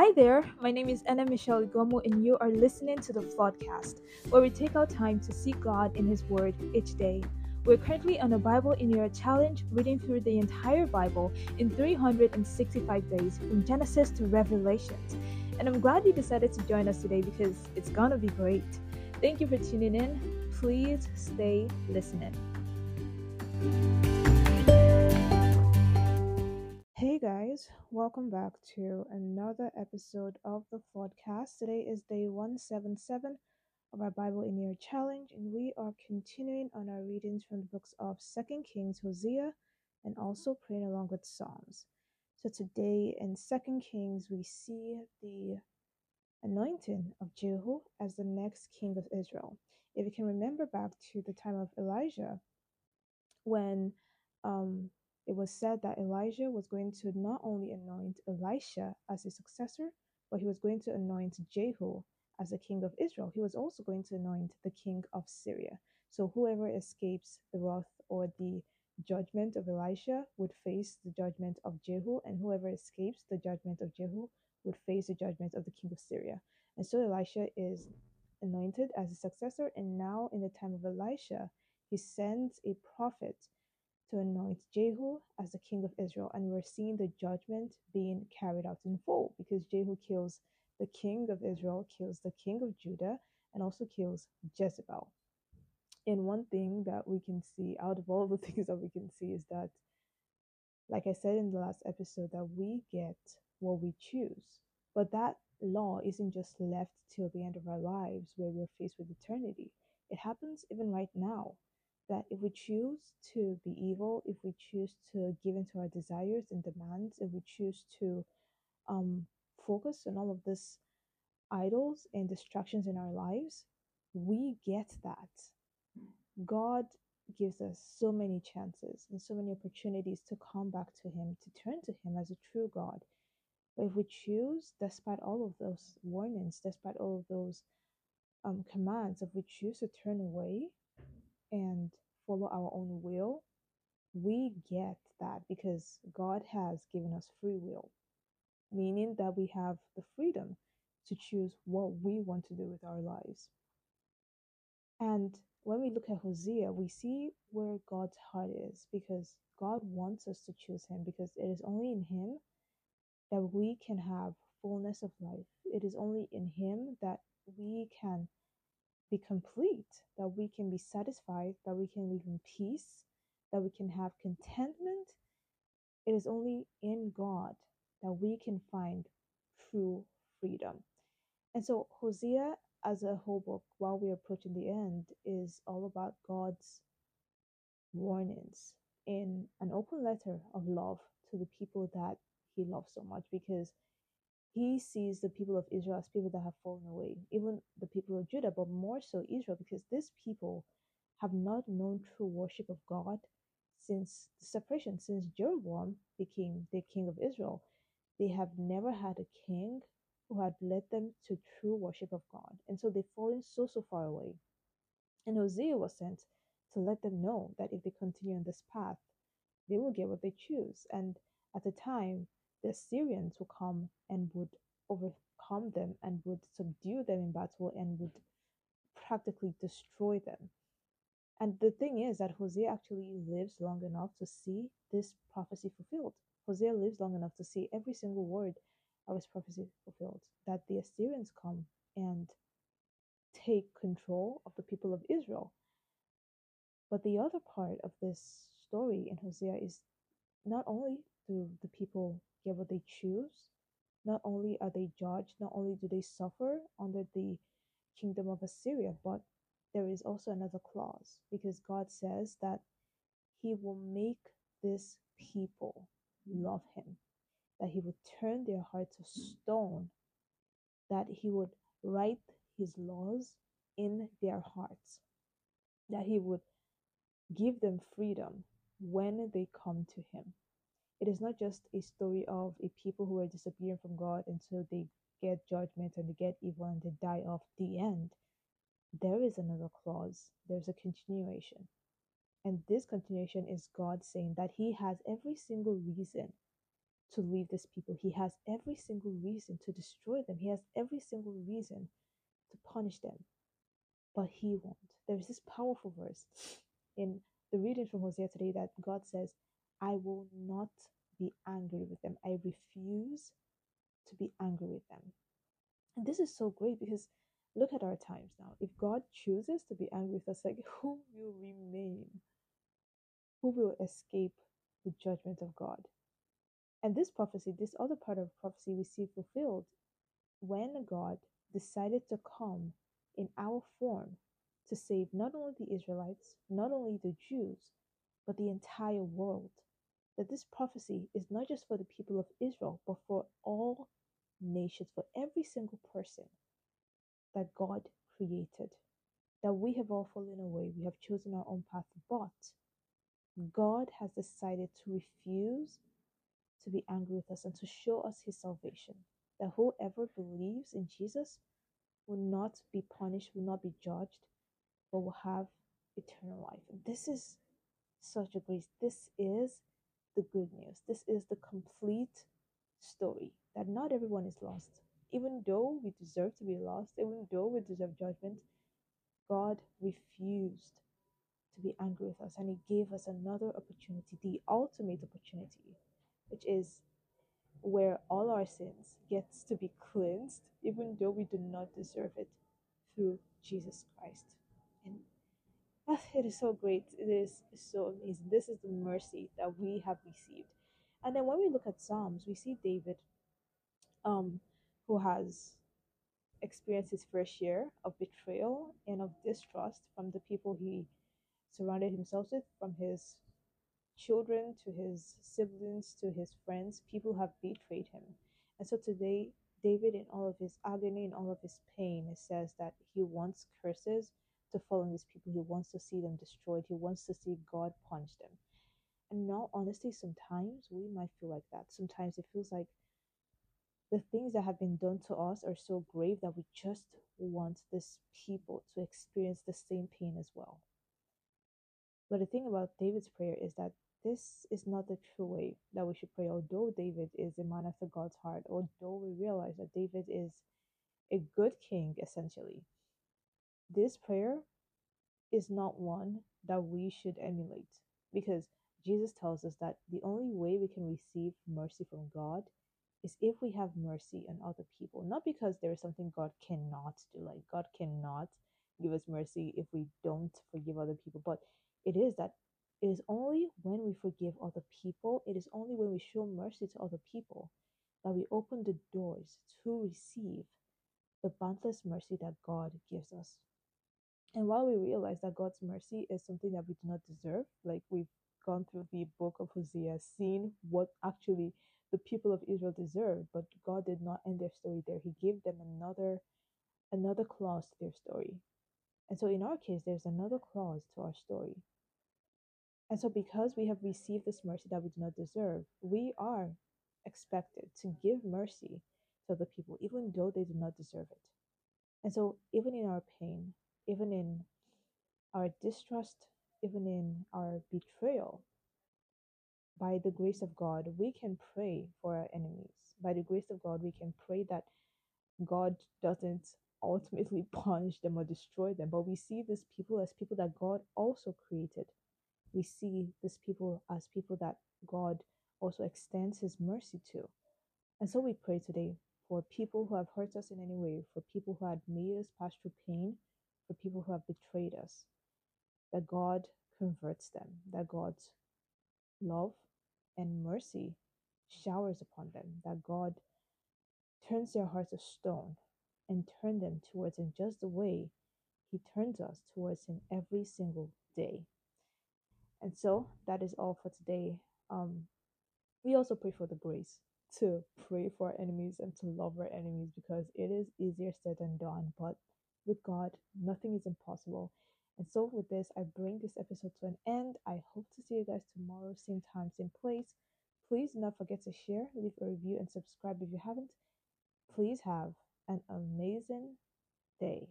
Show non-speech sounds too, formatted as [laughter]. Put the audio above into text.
Hi there, my name is Anna Michelle Gomu, and you are listening to the Floodcast, where we take our time to seek God in His Word each day. We're currently on a Bible in Your challenge, reading through the entire Bible in 365 days from Genesis to Revelations. And I'm glad you decided to join us today because it's gonna be great. Thank you for tuning in. Please stay listening. Hey guys, welcome back to another episode of the podcast. Today is day 177 of our Bible in Year challenge, and we are continuing on our readings from the books of Second Kings, Hosea, and also praying along with Psalms. So today in Second Kings, we see the anointing of Jehu as the next king of Israel. If you can remember back to the time of Elijah, when um, it was said that Elijah was going to not only anoint Elisha as his successor, but he was going to anoint Jehu as the king of Israel. He was also going to anoint the king of Syria. So whoever escapes the wrath or the judgment of Elisha would face the judgment of Jehu, and whoever escapes the judgment of Jehu would face the judgment of the king of Syria. And so Elisha is anointed as a successor, and now in the time of Elisha, he sends a prophet to anoint Jehu as the king of Israel, and we're seeing the judgment being carried out in full because Jehu kills the king of Israel, kills the king of Judah, and also kills Jezebel. And one thing that we can see out of all the [laughs] things that we can see is that, like I said in the last episode, that we get what we choose. But that law isn't just left till the end of our lives where we're faced with eternity. It happens even right now. That if we choose to be evil, if we choose to give into our desires and demands, if we choose to um, focus on all of this idols and distractions in our lives, we get that. God gives us so many chances and so many opportunities to come back to Him, to turn to Him as a true God. But if we choose, despite all of those warnings, despite all of those um, commands, if we choose to turn away and follow our own will, we get that because God has given us free will, meaning that we have the freedom to choose what we want to do with our lives. And when we look at Hosea, we see where God's heart is because God wants us to choose Him because it is only in Him that we can have fullness of life. It is only in Him that we can be complete, that we can be satisfied, that we can live in peace, that we can have contentment. It is only in God that we can find true freedom. And so, Hosea, as a whole book, while we're approaching the end, is all about God's warnings in an open letter of love to the people that He loves so much because He sees the people of Israel as people that have fallen away, even the people of Judah, but more so Israel, because these people have not known true worship of God since the separation, since Jeroboam became the king of Israel. They have never had a king who had led them to true worship of God. And so they've fallen so, so far away. And Hosea was sent to let them know that if they continue on this path, they will get what they choose. And at the time, the Assyrians would come and would overcome them and would subdue them in battle and would practically destroy them. And the thing is that Hosea actually lives long enough to see this prophecy fulfilled. Hosea lives long enough to see every single word of his prophecy fulfilled that the Assyrians come and take control of the people of Israel. But the other part of this story in Hosea is not only do the people get what they choose, not only are they judged, not only do they suffer under the kingdom of Assyria, but there is also another clause because God says that He will make this people mm. love Him, that He would turn their hearts to stone, that He would write His laws in their hearts, that He would give them freedom when they come to Him. It is not just a story of a people who are disappearing from God until they get judgment and they get evil and they die off the end there is another clause, there's a continuation. And this continuation is God saying that He has every single reason to leave this people. He has every single reason to destroy them. He has every single reason to punish them. But he won't. There's this powerful verse in the reading from Hosea today that God says, I will not be angry with them. I refuse to be angry with them. And this is so great because look at our times now. If God chooses to be angry with us, like [laughs] who will remain? Who will escape the judgment of God? And this prophecy, this other part of prophecy, we see fulfilled when God decided to come in our form to save not only the Israelites, not only the Jews, but the entire world. That this prophecy is not just for the people of Israel, but for all nations, for every single person that God created. That we have all fallen away, we have chosen our own path, but God has decided to refuse to be angry with us and to show us his salvation. That whoever believes in Jesus will not be punished, will not be judged, but will have eternal life. And this is such a grace. This is the good news. This is the complete story that not everyone is lost. Even though we deserve to be lost, even though we deserve judgment, God refused to be angry with us and He gave us another opportunity, the ultimate opportunity, which is where all our sins gets to be cleansed, even though we do not deserve it, through Jesus Christ. It is so great. It is so amazing. This is the mercy that we have received. And then when we look at Psalms, we see David, um, who has experienced his fair share of betrayal and of distrust from the people he surrounded himself with, from his children to his siblings to his friends. People have betrayed him. And so today, David, in all of his agony and all of his pain, says that he wants curses to fall on these people. He wants to see them destroyed. He wants to see God punish them. And now, honestly, sometimes we might feel like that. Sometimes it feels like the things that have been done to us are so grave that we just want these people to experience the same pain as well. But the thing about David's prayer is that this is not the true way that we should pray. Although David is a man after God's heart, although we realize that David is a good king, essentially, this prayer is not one that we should emulate because Jesus tells us that the only way we can receive mercy from God is if we have mercy on other people. Not because there is something God cannot do, like God cannot give us mercy if we don't forgive other people, but it is that it is only when we forgive other people, it is only when we show mercy to other people that we open the doors to receive the boundless mercy that God gives us. And while we realize that God's mercy is something that we do not deserve, like we've gone through the book of Hosea, seen what actually the people of Israel deserve, but God did not end their story there. He gave them another another clause to their story. And so in our case, there's another clause to our story. And so, because we have received this mercy that we do not deserve, we are expected to give mercy to the people, even though they do not deserve it. And so, even in our pain, even in our distrust, even in our betrayal, by the grace of God, we can pray for our enemies. By the grace of God, we can pray that God doesn't [laughs] ultimately [laughs] punish them or destroy them, but we see these people as people that God also created we see these people as people that God also extends his mercy to. And so we pray today for people who have hurt us in any way, for people who had made us pass through pain, for people who have betrayed us, that God converts them, that God's love and mercy showers upon them, that God turns their hearts of stone and turn them towards Him just the way He turns us towards Him every single day. And so that is all for today. Um, we also pray for the grace to pray for our enemies and to love our enemies because it is easier said than done. But with God, nothing is impossible. And so, with this, I bring this episode to an end. I hope to see you guys tomorrow, same time, same place. Please do not forget to share, leave a review, and subscribe if you haven't. Please have an amazing day.